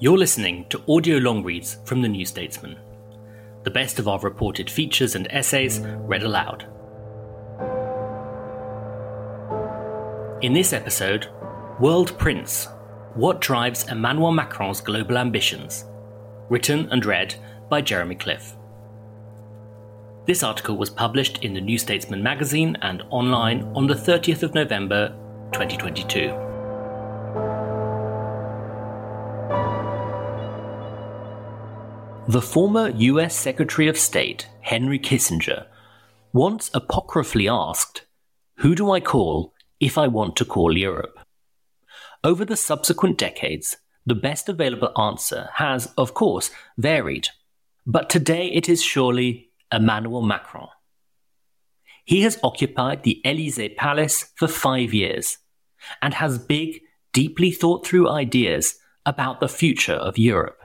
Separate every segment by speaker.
Speaker 1: You're listening to audio long reads from The New Statesman, the best of our reported features and essays read aloud. In this episode, World Prince What Drives Emmanuel Macron's Global Ambitions? Written and read by Jeremy Cliffe. This article was published in the New Statesman magazine and online on the 30th of November 2022. The former US Secretary of State, Henry Kissinger, once apocryphally asked, Who do I call if I want to call Europe? Over the subsequent decades, the best available answer has, of course, varied, but today it is surely Emmanuel Macron. He has occupied the Elysee Palace for five years and has big, deeply thought through ideas about the future of Europe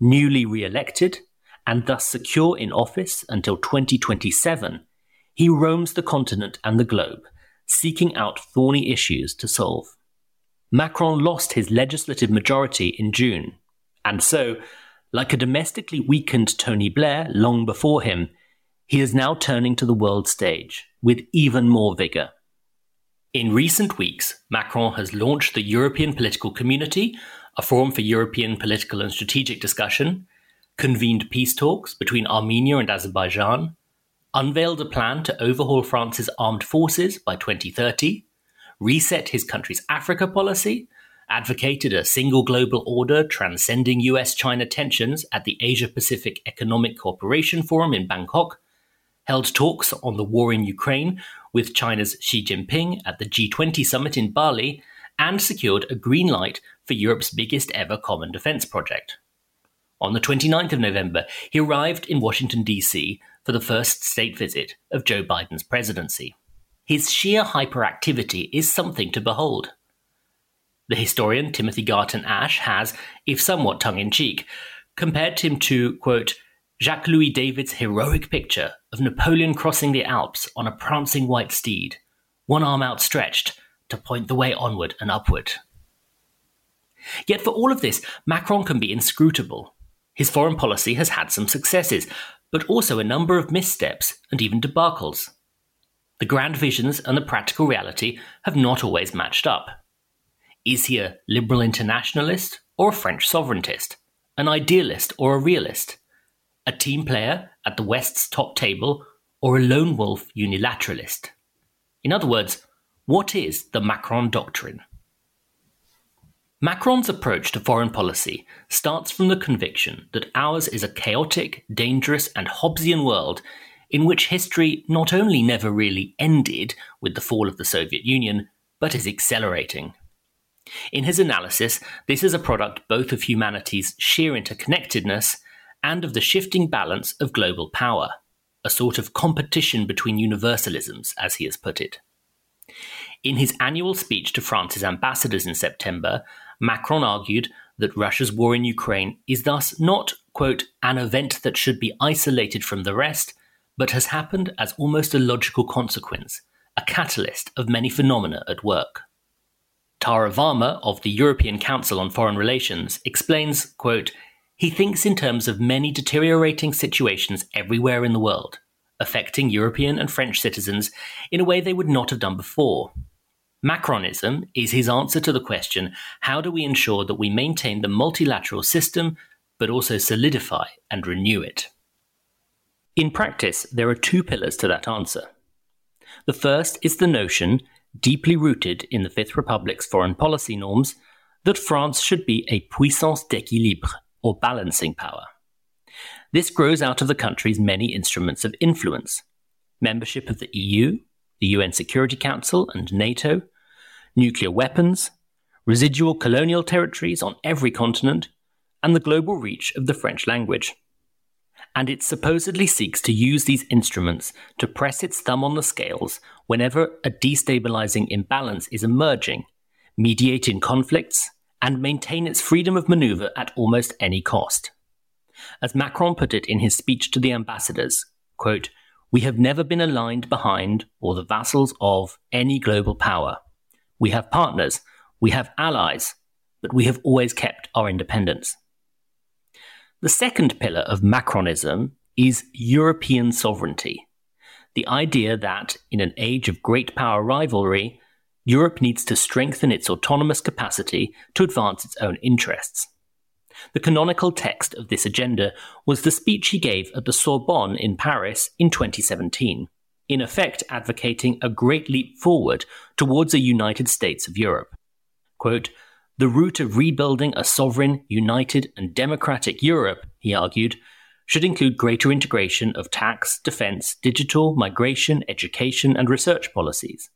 Speaker 1: newly re elected, and thus secure in office until 2027, he roams the continent and the globe, seeking out thorny issues to solve. Macron lost his legislative majority in June, and so, like a domestically weakened Tony Blair long before him, he is now turning to the world stage with even more vigour. In recent weeks, Macron has launched the European Political Community, a forum for European political and strategic discussion, convened peace talks between Armenia and Azerbaijan, unveiled a plan to overhaul France's armed forces by 2030, reset his country's Africa policy, advocated a single global order transcending US China tensions at the Asia Pacific Economic Cooperation Forum in Bangkok, held talks on the war in Ukraine with China's Xi Jinping at the G20 summit in Bali, and secured a green light for Europe's biggest ever common defence project. On the 29th of November, he arrived in Washington, D.C. for the first state visit of Joe Biden's presidency. His sheer hyperactivity is something to behold. The historian Timothy Garton Ash has, if somewhat tongue in cheek, compared him to, quote, Jacques Louis David's heroic picture of Napoleon crossing the Alps on a prancing white steed, one arm outstretched to point the way onward and upward. Yet for all of this, Macron can be inscrutable. His foreign policy has had some successes, but also a number of missteps and even debacles. The grand visions and the practical reality have not always matched up. Is he a liberal internationalist or a French sovereigntist? An idealist or a realist? A team player at the West's top table or a lone wolf unilateralist? In other words, what is the Macron doctrine? Macron's approach to foreign policy starts from the conviction that ours is a chaotic, dangerous, and Hobbesian world in which history not only never really ended with the fall of the Soviet Union, but is accelerating. In his analysis, this is a product both of humanity's sheer interconnectedness and of the shifting balance of global power, a sort of competition between universalisms, as he has put it. In his annual speech to France's ambassadors in September, Macron argued that Russia's war in Ukraine is thus not, quote, an event that should be isolated from the rest, but has happened as almost a logical consequence, a catalyst of many phenomena at work. Tara Varma of the European Council on Foreign Relations explains, quote, he thinks in terms of many deteriorating situations everywhere in the world, affecting European and French citizens in a way they would not have done before. Macronism is his answer to the question how do we ensure that we maintain the multilateral system but also solidify and renew it? In practice, there are two pillars to that answer. The first is the notion, deeply rooted in the Fifth Republic's foreign policy norms, that France should be a puissance d'équilibre, or balancing power. This grows out of the country's many instruments of influence membership of the EU, the UN Security Council, and NATO, nuclear weapons, residual colonial territories on every continent, and the global reach of the French language and it supposedly seeks to use these instruments to press its thumb on the scales whenever a destabilizing imbalance is emerging, mediate in conflicts, and maintain its freedom of maneuver at almost any cost. As Macron put it in his speech to the ambassadors, quote, we have never been aligned behind or the vassals of any global power. We have partners, we have allies, but we have always kept our independence. The second pillar of Macronism is European sovereignty. The idea that, in an age of great power rivalry, Europe needs to strengthen its autonomous capacity to advance its own interests. The canonical text of this agenda was the speech he gave at the Sorbonne in Paris in 2017, in effect advocating a great leap forward towards a United States of Europe. Quote, the route of rebuilding a sovereign, united, and democratic Europe, he argued, should include greater integration of tax, defense, digital, migration, education, and research policies.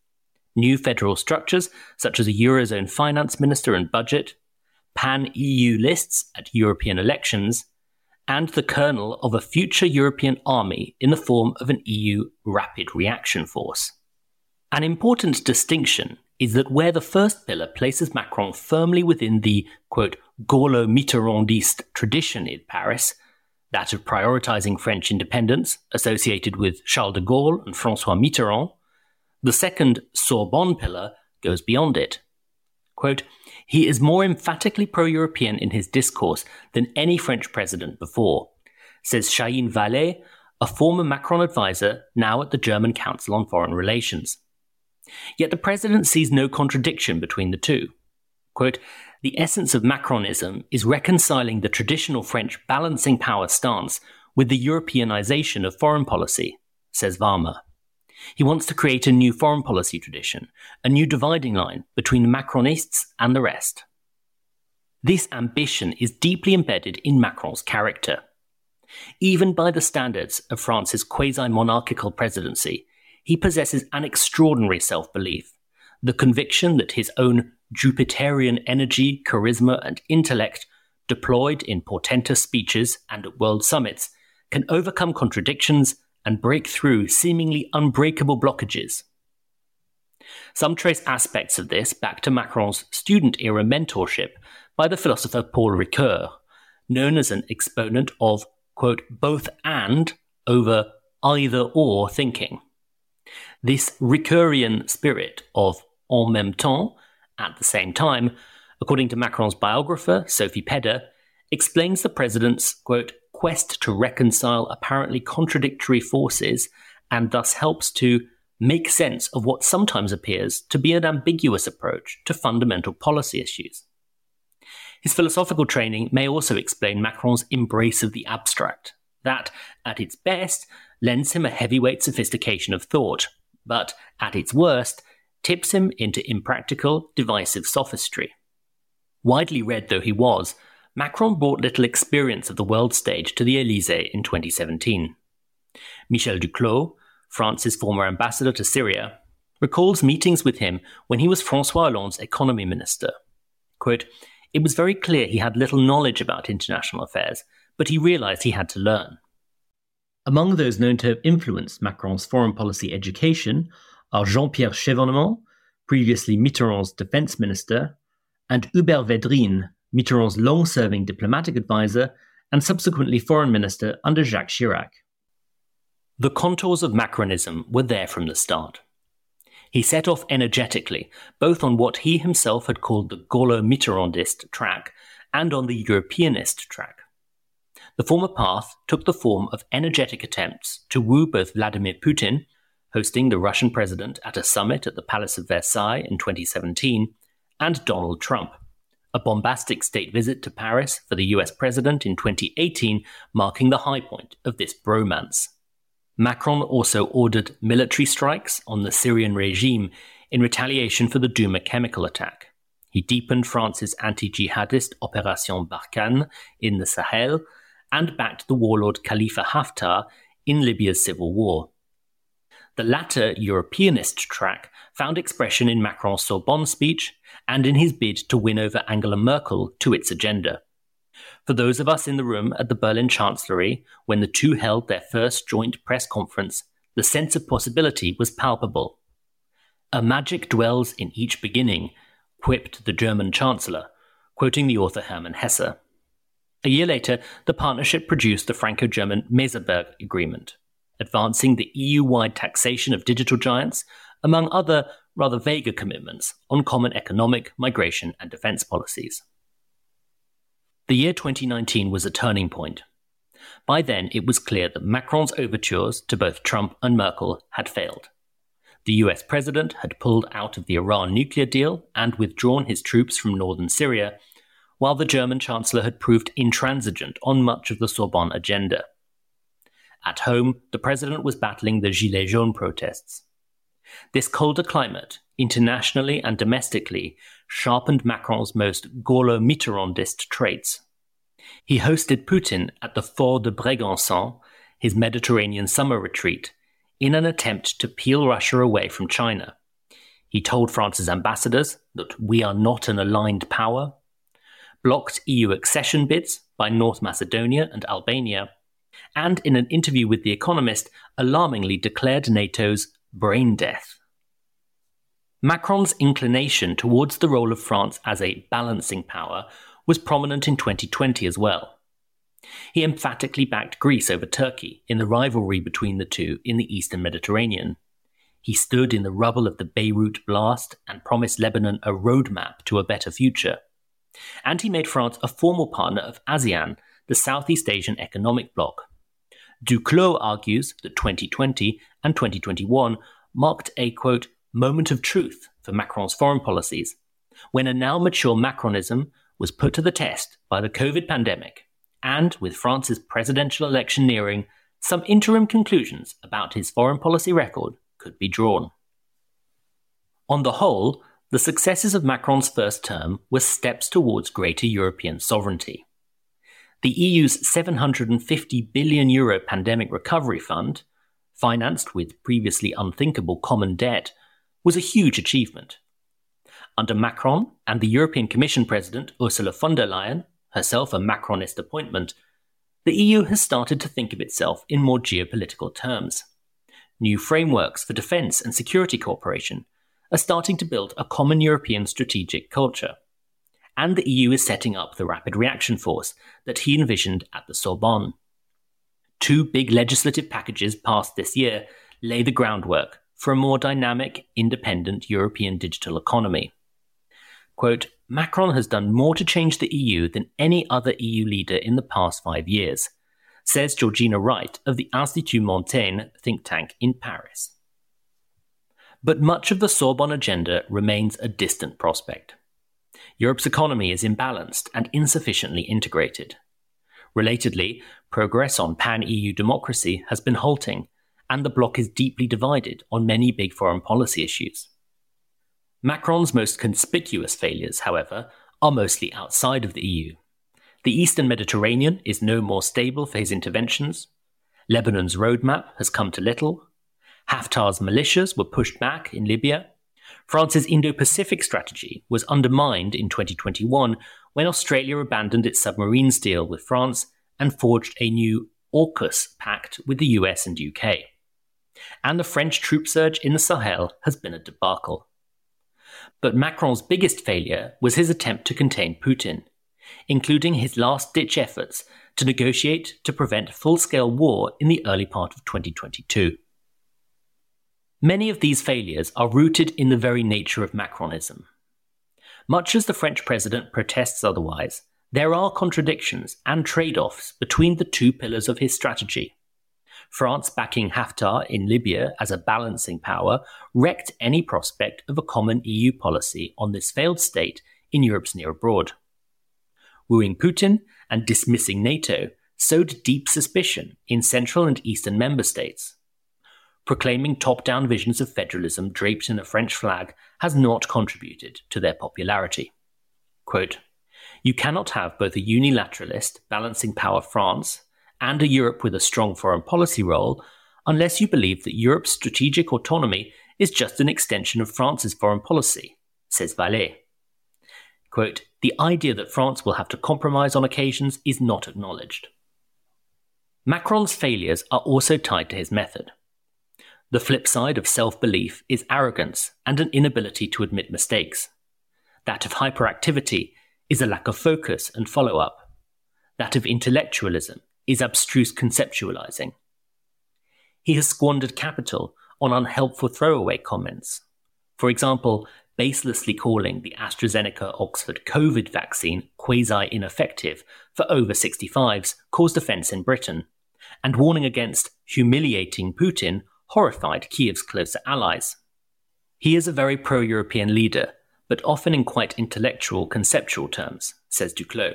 Speaker 1: New federal structures, such as a Eurozone finance minister and budget, pan EU lists at European elections, and the kernel of a future European army in the form of an EU rapid reaction force. An important distinction is that where the first pillar places Macron firmly within the, quote, Gaullo Mitterrandist tradition in Paris, that of prioritizing French independence, associated with Charles de Gaulle and Francois Mitterrand, the second Sorbonne pillar goes beyond it. Quote, he is more emphatically pro European in his discourse than any French president before, says Shahin Vallée, a former Macron advisor now at the German Council on Foreign Relations. Yet the president sees no contradiction between the two. Quote, the essence of Macronism is reconciling the traditional French balancing power stance with the Europeanization of foreign policy, says Varma. He wants to create a new foreign policy tradition, a new dividing line between the Macronists and the rest. This ambition is deeply embedded in Macron's character. Even by the standards of France's quasi monarchical presidency, he possesses an extraordinary self belief, the conviction that his own Jupiterian energy, charisma, and intellect, deployed in portentous speeches and at world summits, can overcome contradictions and break through seemingly unbreakable blockages. Some trace aspects of this back to Macron's student era mentorship by the philosopher Paul Ricoeur, known as an exponent of, quote, both and over either or thinking. This Ricoeurian spirit of en même temps, at the same time, according to Macron's biographer, Sophie Pedder, explains the president's, quote, quest to reconcile apparently contradictory forces and thus helps to make sense of what sometimes appears to be an ambiguous approach to fundamental policy issues. His philosophical training may also explain Macron's embrace of the abstract, that, at its best, lends him a heavyweight sophistication of thought, but at its worst, tips him into impractical, divisive sophistry. Widely read though he was, Macron brought little experience of the world stage to the Elysee in 2017. Michel Duclos, France's former ambassador to Syria, recalls meetings with him when he was Francois Hollande's economy minister. Quote, it was very clear he had little knowledge about international affairs, but he realized he had to learn. Among those known to have influenced Macron's foreign policy education are Jean Pierre Chevènement, previously Mitterrand's defense minister, and Hubert Védrine, Mitterrand's long serving diplomatic advisor and subsequently foreign minister under Jacques Chirac. The contours of Macronism were there from the start. He set off energetically, both on what he himself had called the Gaullo Mitterrandist track and on the Europeanist track. The former path took the form of energetic attempts to woo both Vladimir Putin, hosting the Russian president at a summit at the Palace of Versailles in 2017, and Donald Trump, a bombastic state visit to Paris for the US president in 2018, marking the high point of this bromance. Macron also ordered military strikes on the Syrian regime in retaliation for the Douma chemical attack. He deepened France's anti jihadist Operation Barkhane in the Sahel and backed the warlord Khalifa Haftar in Libya's civil war. The latter Europeanist track found expression in Macron's Sorbonne speech and in his bid to win over Angela Merkel to its agenda. For those of us in the room at the Berlin Chancellery when the two held their first joint press conference, the sense of possibility was palpable. A magic dwells in each beginning, quipped the German Chancellor, quoting the author Hermann Hesse. A year later, the partnership produced the Franco German Meseberg Agreement, advancing the EU wide taxation of digital giants, among other rather vaguer commitments on common economic, migration, and defence policies. The year 2019 was a turning point. By then, it was clear that Macron's overtures to both Trump and Merkel had failed. The US president had pulled out of the Iran nuclear deal and withdrawn his troops from northern Syria, while the German chancellor had proved intransigent on much of the Sorbonne agenda. At home, the president was battling the Gilets jaunes protests. This colder climate, internationally and domestically, sharpened Macron's most Gaullo Mitterrandist traits. He hosted Putin at the Fort de Brégançon, his Mediterranean summer retreat, in an attempt to peel Russia away from China. He told France's ambassadors that we are not an aligned power, blocked EU accession bids by North Macedonia and Albania, and in an interview with The Economist, alarmingly declared NATO's brain death. Macron's inclination towards the role of France as a balancing power was prominent in 2020 as well. He emphatically backed Greece over Turkey in the rivalry between the two in the eastern Mediterranean. He stood in the rubble of the Beirut blast and promised Lebanon a roadmap to a better future. And he made France a formal partner of ASEAN, the Southeast Asian Economic Bloc. Duclos argues that 2020 and 2021 marked a quote, moment of truth for Macron's foreign policies, when a now mature Macronism was put to the test by the COVID pandemic and with France's presidential election nearing, some interim conclusions about his foreign policy record could be drawn. On the whole, the successes of Macron's first term were steps towards greater European sovereignty. The EU's 750 billion euro pandemic recovery fund, financed with previously unthinkable common debt, was a huge achievement. Under Macron and the European Commission President Ursula von der Leyen, herself a Macronist appointment, the EU has started to think of itself in more geopolitical terms. New frameworks for defence and security cooperation are starting to build a common European strategic culture. And the EU is setting up the rapid reaction force that he envisioned at the Sorbonne. Two big legislative packages passed this year lay the groundwork for a more dynamic, independent European digital economy. Quote, Macron has done more to change the EU than any other EU leader in the past five years, says Georgina Wright of the Institut Montaigne think tank in Paris. But much of the Sorbonne agenda remains a distant prospect. Europe's economy is imbalanced and insufficiently integrated. Relatedly, progress on pan EU democracy has been halting, and the bloc is deeply divided on many big foreign policy issues. Macron's most conspicuous failures, however, are mostly outside of the EU. The eastern Mediterranean is no more stable for his interventions. Lebanon's roadmap has come to little. Haftar's militias were pushed back in Libya. France's Indo Pacific strategy was undermined in 2021 when Australia abandoned its submarines deal with France and forged a new AUKUS pact with the US and UK. And the French troop surge in the Sahel has been a debacle. But Macron's biggest failure was his attempt to contain Putin, including his last ditch efforts to negotiate to prevent full scale war in the early part of 2022. Many of these failures are rooted in the very nature of Macronism. Much as the French president protests otherwise, there are contradictions and trade offs between the two pillars of his strategy. France backing Haftar in Libya as a balancing power wrecked any prospect of a common EU policy on this failed state in Europe's near abroad. Wooing Putin and dismissing NATO sowed deep suspicion in Central and Eastern member states. Proclaiming top down visions of federalism draped in a French flag has not contributed to their popularity. Quote, you cannot have both a unilateralist, balancing power France and a Europe with a strong foreign policy role unless you believe that Europe's strategic autonomy is just an extension of France's foreign policy, says Vallée. Quote, the idea that France will have to compromise on occasions is not acknowledged. Macron's failures are also tied to his method. The flip side of self belief is arrogance and an inability to admit mistakes. That of hyperactivity is a lack of focus and follow up. That of intellectualism is abstruse conceptualizing. He has squandered capital on unhelpful throwaway comments. For example, baselessly calling the AstraZeneca Oxford COVID vaccine quasi ineffective for over 65s caused offence in Britain and warning against humiliating Putin horrified Kiev's closer allies. He is a very pro European leader, but often in quite intellectual, conceptual terms, says Duclos.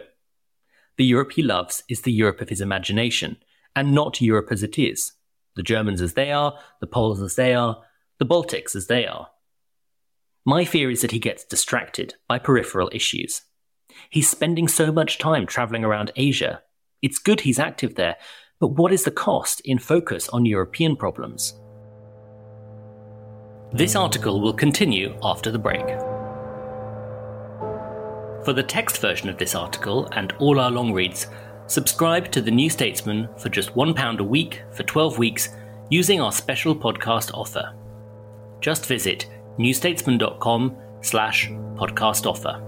Speaker 1: The Europe he loves is the Europe of his imagination, and not Europe as it is. The Germans as they are, the Poles as they are, the Baltics as they are. My fear is that he gets distracted by peripheral issues. He's spending so much time travelling around Asia. It's good he's active there, but what is the cost in focus on European problems? This article will continue after the break. For the text version of this article and all our long reads, subscribe to The New Statesman for just £1 a week for 12 weeks using our special podcast offer. Just visit newstatesman.com slash podcast offer.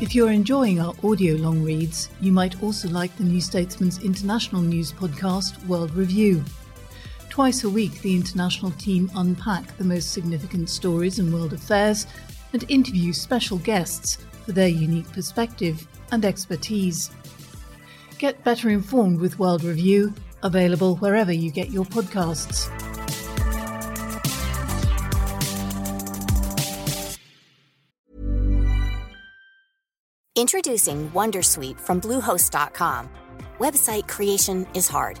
Speaker 2: If you're enjoying our audio long reads, you might also like the New Statesman's international news podcast, World Review. Twice a week, the international team unpack the most significant stories in world affairs and interview special guests for their unique perspective and expertise. Get better informed with World Review, available wherever you get your podcasts.
Speaker 3: Introducing Wondersuite from Bluehost.com. Website creation is hard,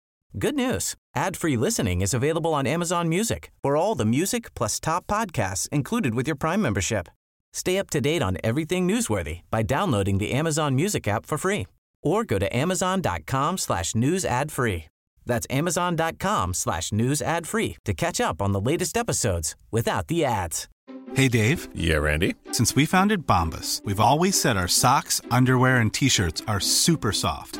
Speaker 4: Good news. Ad-free listening is available on Amazon Music. For all the music plus top podcasts included with your Prime membership. Stay up to date on everything newsworthy by downloading the Amazon Music app for free or go to amazon.com slash news ad free. That's amazon.com slash news ad free to catch up on the latest episodes without the ads.
Speaker 5: Hey, Dave.
Speaker 6: Yeah, Randy.
Speaker 5: Since we founded Bombas, we've always said our socks, underwear, and T-shirts are super soft.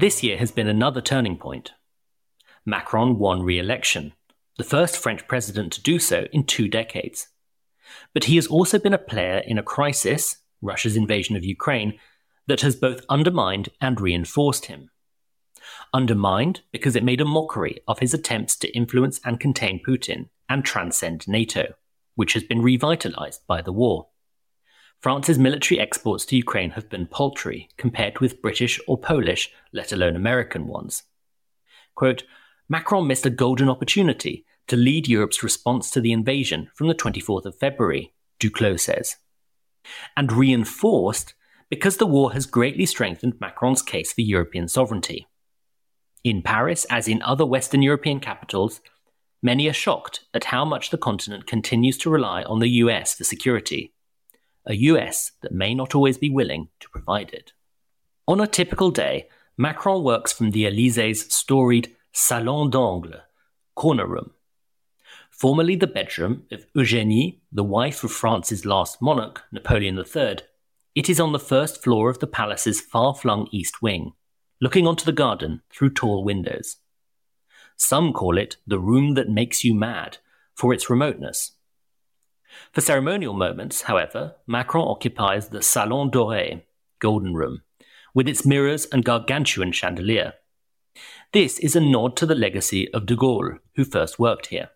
Speaker 1: This year has been another turning point. Macron won re election, the first French president to do so in two decades. But he has also been a player in a crisis, Russia's invasion of Ukraine, that has both undermined and reinforced him. Undermined because it made a mockery of his attempts to influence and contain Putin and transcend NATO, which has been revitalized by the war. France's military exports to Ukraine have been paltry compared with British or Polish, let alone American ones. Quote, Macron missed a golden opportunity to lead Europe's response to the invasion from the 24th of February, Duclos says. And reinforced because the war has greatly strengthened Macron's case for European sovereignty. In Paris, as in other Western European capitals, many are shocked at how much the continent continues to rely on the US for security, a US that may not always be willing to provide it. On a typical day, Macron works from the Élysées' storied Salon d'Angle, corner room. Formerly the bedroom of Eugénie, the wife of France's last monarch, Napoleon III, it is on the first floor of the palace's far flung east wing looking onto the garden through tall windows. Some call it the room that makes you mad for its remoteness. For ceremonial moments, however, Macron occupies the Salon Doré, Golden Room, with its mirrors and gargantuan chandelier. This is a nod to the legacy of de Gaulle, who first worked here.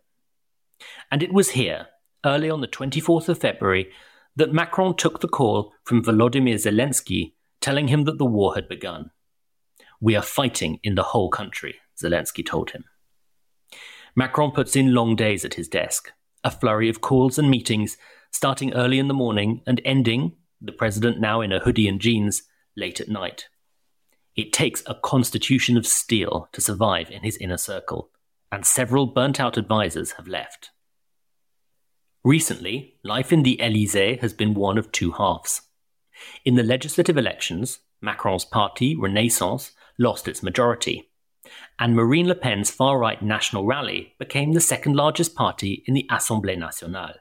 Speaker 1: And it was here, early on the 24th of February, that Macron took the call from Volodymyr Zelensky telling him that the war had begun. We are fighting in the whole country, Zelensky told him. Macron puts in long days at his desk, a flurry of calls and meetings, starting early in the morning and ending, the president now in a hoodie and jeans, late at night. It takes a constitution of steel to survive in his inner circle, and several burnt out advisers have left. Recently, life in the Elysee has been one of two halves. In the legislative elections, Macron's party, Renaissance, lost its majority. And Marine Le Pen's far right National Rally became the second largest party in the Assemblée Nationale,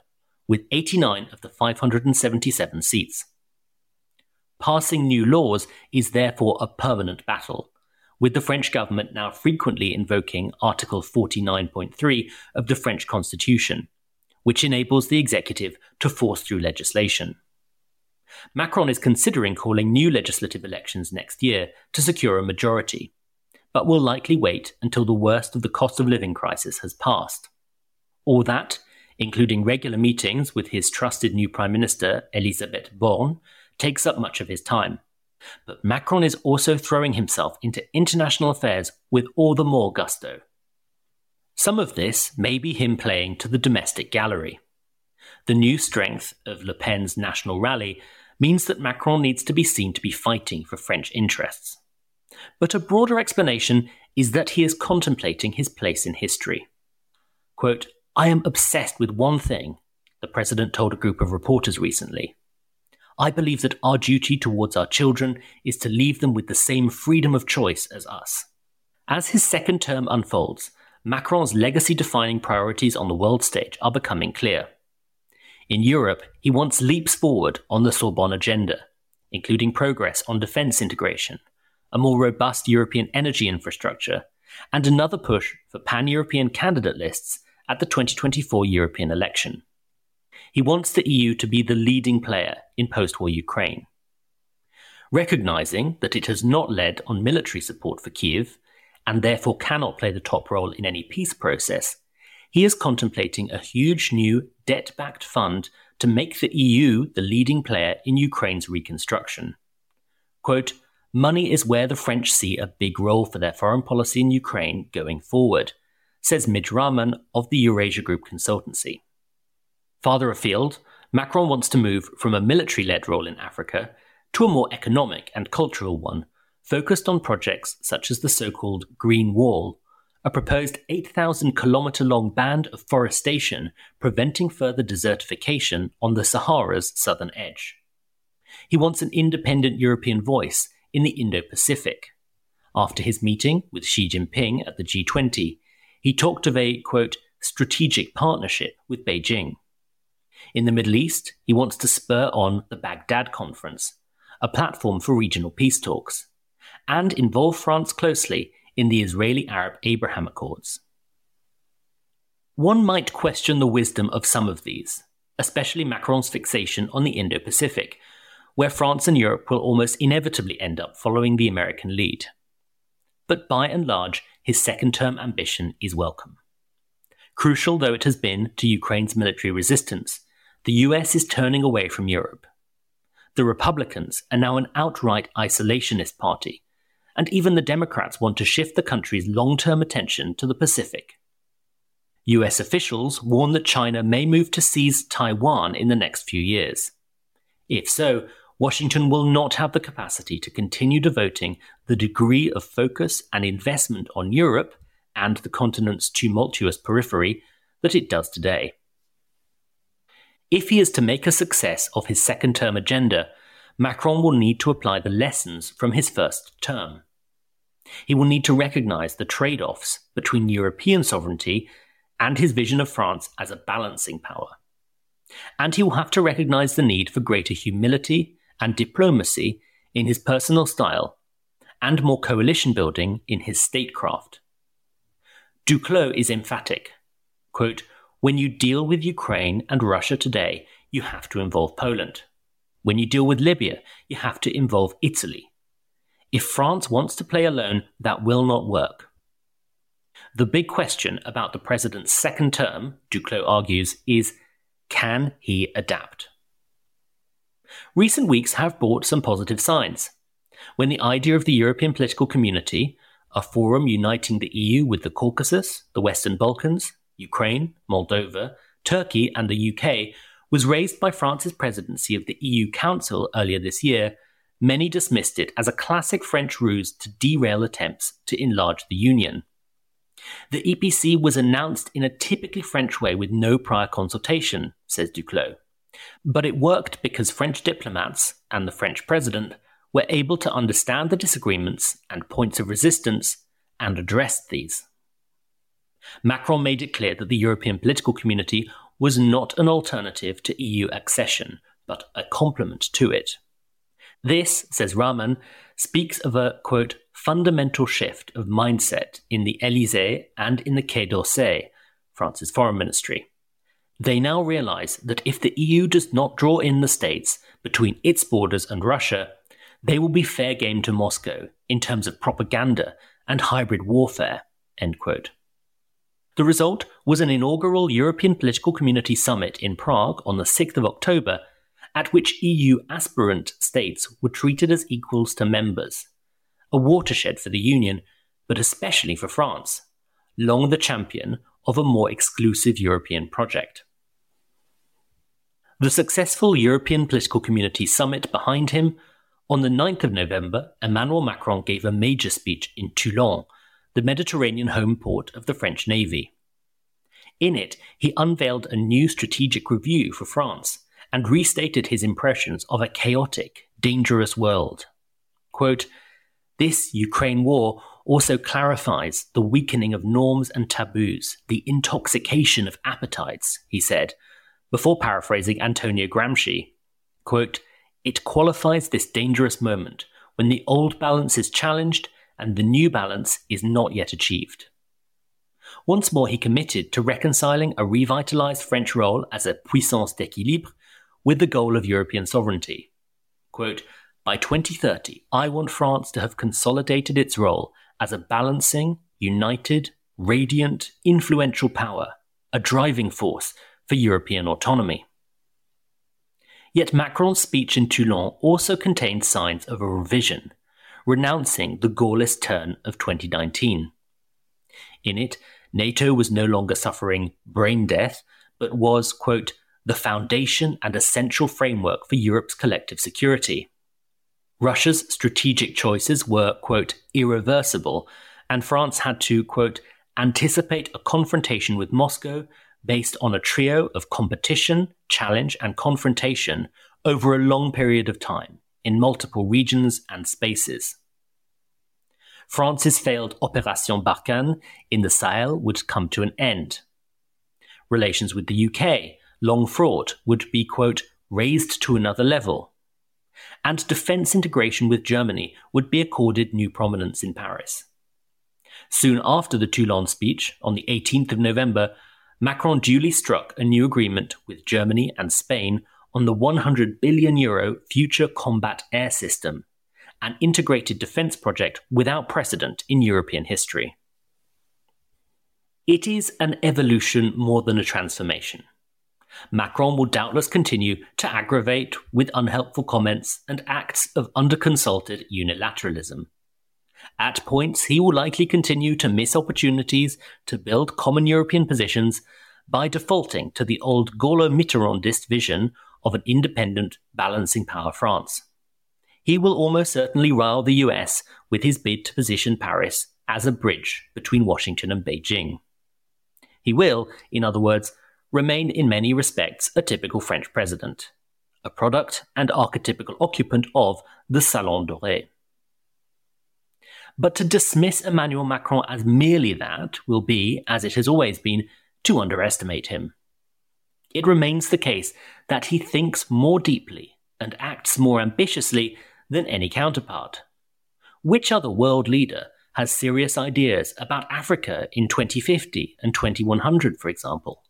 Speaker 1: with 89 of the 577 seats. Passing new laws is therefore a permanent battle, with the French government now frequently invoking Article 49.3 of the French Constitution, which enables the executive to force through legislation. Macron is considering calling new legislative elections next year to secure a majority, but will likely wait until the worst of the cost of living crisis has passed. All that, including regular meetings with his trusted new Prime Minister, Elisabeth Borne, takes up much of his time. But Macron is also throwing himself into international affairs with all the more gusto. Some of this may be him playing to the domestic gallery. The new strength of Le Pen's national rally means that Macron needs to be seen to be fighting for French interests. But a broader explanation is that he is contemplating his place in history. Quote, I am obsessed with one thing, the president told a group of reporters recently. I believe that our duty towards our children is to leave them with the same freedom of choice as us. As his second term unfolds, Macron's legacy defining priorities on the world stage are becoming clear. In Europe, he wants leaps forward on the Sorbonne agenda, including progress on defence integration, a more robust European energy infrastructure, and another push for pan European candidate lists at the 2024 European election. He wants the EU to be the leading player in post war Ukraine. Recognizing that it has not led on military support for Kiev, and therefore cannot play the top role in any peace process, he is contemplating a huge new debt backed fund to make the EU the leading player in Ukraine's reconstruction. Quote, Money is where the French see a big role for their foreign policy in Ukraine going forward, says Mij Rahman of the Eurasia Group consultancy. Farther afield, Macron wants to move from a military led role in Africa to a more economic and cultural one, focused on projects such as the so called Green Wall, a proposed 8,000 kilometre long band of forestation preventing further desertification on the Sahara's southern edge. He wants an independent European voice in the Indo Pacific. After his meeting with Xi Jinping at the G20, he talked of a, quote, strategic partnership with Beijing. In the Middle East, he wants to spur on the Baghdad Conference, a platform for regional peace talks, and involve France closely in the Israeli Arab Abraham Accords. One might question the wisdom of some of these, especially Macron's fixation on the Indo Pacific, where France and Europe will almost inevitably end up following the American lead. But by and large, his second term ambition is welcome. Crucial though it has been to Ukraine's military resistance, the US is turning away from Europe. The Republicans are now an outright isolationist party, and even the Democrats want to shift the country's long term attention to the Pacific. US officials warn that China may move to seize Taiwan in the next few years. If so, Washington will not have the capacity to continue devoting the degree of focus and investment on Europe and the continent's tumultuous periphery that it does today. If he is to make a success of his second term agenda, Macron will need to apply the lessons from his first term. He will need to recognize the trade offs between European sovereignty and his vision of France as a balancing power. And he will have to recognize the need for greater humility and diplomacy in his personal style and more coalition building in his statecraft. Duclos is emphatic. Quote, when you deal with Ukraine and Russia today, you have to involve Poland. When you deal with Libya, you have to involve Italy. If France wants to play alone, that will not work. The big question about the president's second term, Duclos argues, is can he adapt? Recent weeks have brought some positive signs. When the idea of the European political community, a forum uniting the EU with the Caucasus, the Western Balkans, Ukraine, Moldova, Turkey, and the UK, was raised by France's presidency of the EU Council earlier this year, many dismissed it as a classic French ruse to derail attempts to enlarge the Union. The EPC was announced in a typically French way with no prior consultation, says Duclos. But it worked because French diplomats and the French president were able to understand the disagreements and points of resistance and addressed these. Macron made it clear that the European political community was not an alternative to EU accession, but a complement to it. This, says Rahman, speaks of a, quote, fundamental shift of mindset in the Elysee and in the Quai d'Orsay, France's foreign ministry. They now realize that if the EU does not draw in the states between its borders and Russia, they will be fair game to Moscow in terms of propaganda and hybrid warfare. The result was an inaugural European Political Community Summit in Prague on the 6th of October at which EU aspirant states were treated as equals to members, a watershed for the Union, but especially for France, long the champion of a more exclusive European project. The successful European Political Community Summit behind him, on the 9th of November, Emmanuel Macron gave a major speech in Toulon, the Mediterranean home port of the French Navy. In it, he unveiled a new strategic review for France and restated his impressions of a chaotic, dangerous world. Quote, this Ukraine war also clarifies the weakening of norms and taboos, the intoxication of appetites, he said, before paraphrasing Antonio Gramsci. Quote, it qualifies this dangerous moment when the old balance is challenged and the new balance is not yet achieved. Once more, he committed to reconciling a revitalized French role as a puissance d'équilibre with the goal of European sovereignty. Quote, by 2030, I want France to have consolidated its role as a balancing, united, radiant, influential power, a driving force for European autonomy. Yet Macron's speech in Toulon also contained signs of a revision, renouncing the Gaullist turn of 2019. In it, NATO was no longer suffering brain death, but was, quote, the foundation and essential framework for Europe's collective security. Russia's strategic choices were, quote, irreversible, and France had to, quote, anticipate a confrontation with Moscow based on a trio of competition, challenge, and confrontation over a long period of time in multiple regions and spaces. France's failed Opération Barkhane in the Sahel would come to an end. Relations with the UK long fraught would be, quote, raised to another level. And defence integration with Germany would be accorded new prominence in Paris. Soon after the Toulon speech, on the 18th of November, Macron duly struck a new agreement with Germany and Spain on the 100 billion euro Future Combat Air System, an integrated defence project without precedent in European history. It is an evolution more than a transformation. Macron will doubtless continue to aggravate with unhelpful comments and acts of underconsulted unilateralism. At points, he will likely continue to miss opportunities to build common European positions by defaulting to the old Gaullo Mitterrandist vision of an independent, balancing power France. He will almost certainly rile the US with his bid to position Paris as a bridge between Washington and Beijing. He will, in other words, remain in many respects a typical French president, a product and archetypical occupant of the Salon Doré. But to dismiss Emmanuel Macron as merely that will be, as it has always been, to underestimate him. It remains the case that he thinks more deeply and acts more ambitiously than any counterpart. Which other world leader has serious ideas about Africa in 2050 and 2100, for example?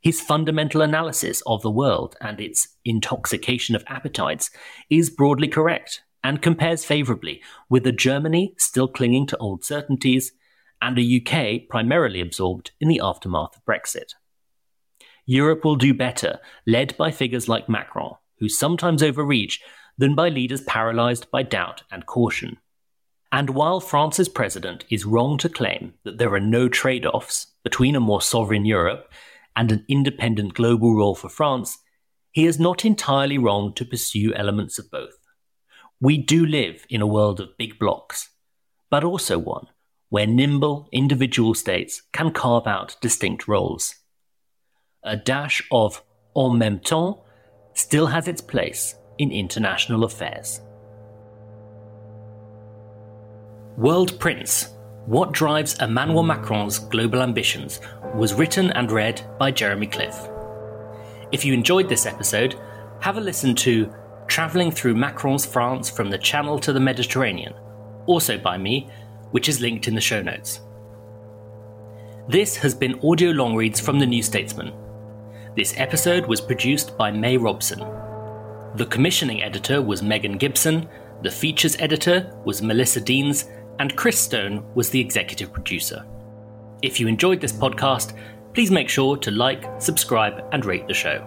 Speaker 1: His fundamental analysis of the world and its intoxication of appetites is broadly correct and compares favourably with a Germany still clinging to old certainties and a UK primarily absorbed in the aftermath of Brexit. Europe will do better, led by figures like Macron, who sometimes overreach, than by leaders paralysed by doubt and caution. And while France's president is wrong to claim that there are no trade offs between a more sovereign Europe and an independent global role for France, he is not entirely wrong to pursue elements of both. We do live in a world of big blocs, but also one where nimble individual states can carve out distinct roles. A dash of en même temps still has its place in international affairs. World Prince What Drives Emmanuel Macron's Global Ambitions was written and read by Jeremy Cliffe. If you enjoyed this episode, have a listen to Travelling Through Macron's France from the Channel to the Mediterranean, also by me, which is linked in the show notes. This has been audio long reads from The New Statesman. This episode was produced by May Robson. The commissioning editor was Megan Gibson, the features editor was Melissa Deans, and Chris Stone was the executive producer. If you enjoyed this podcast, please make sure to like, subscribe, and rate the show.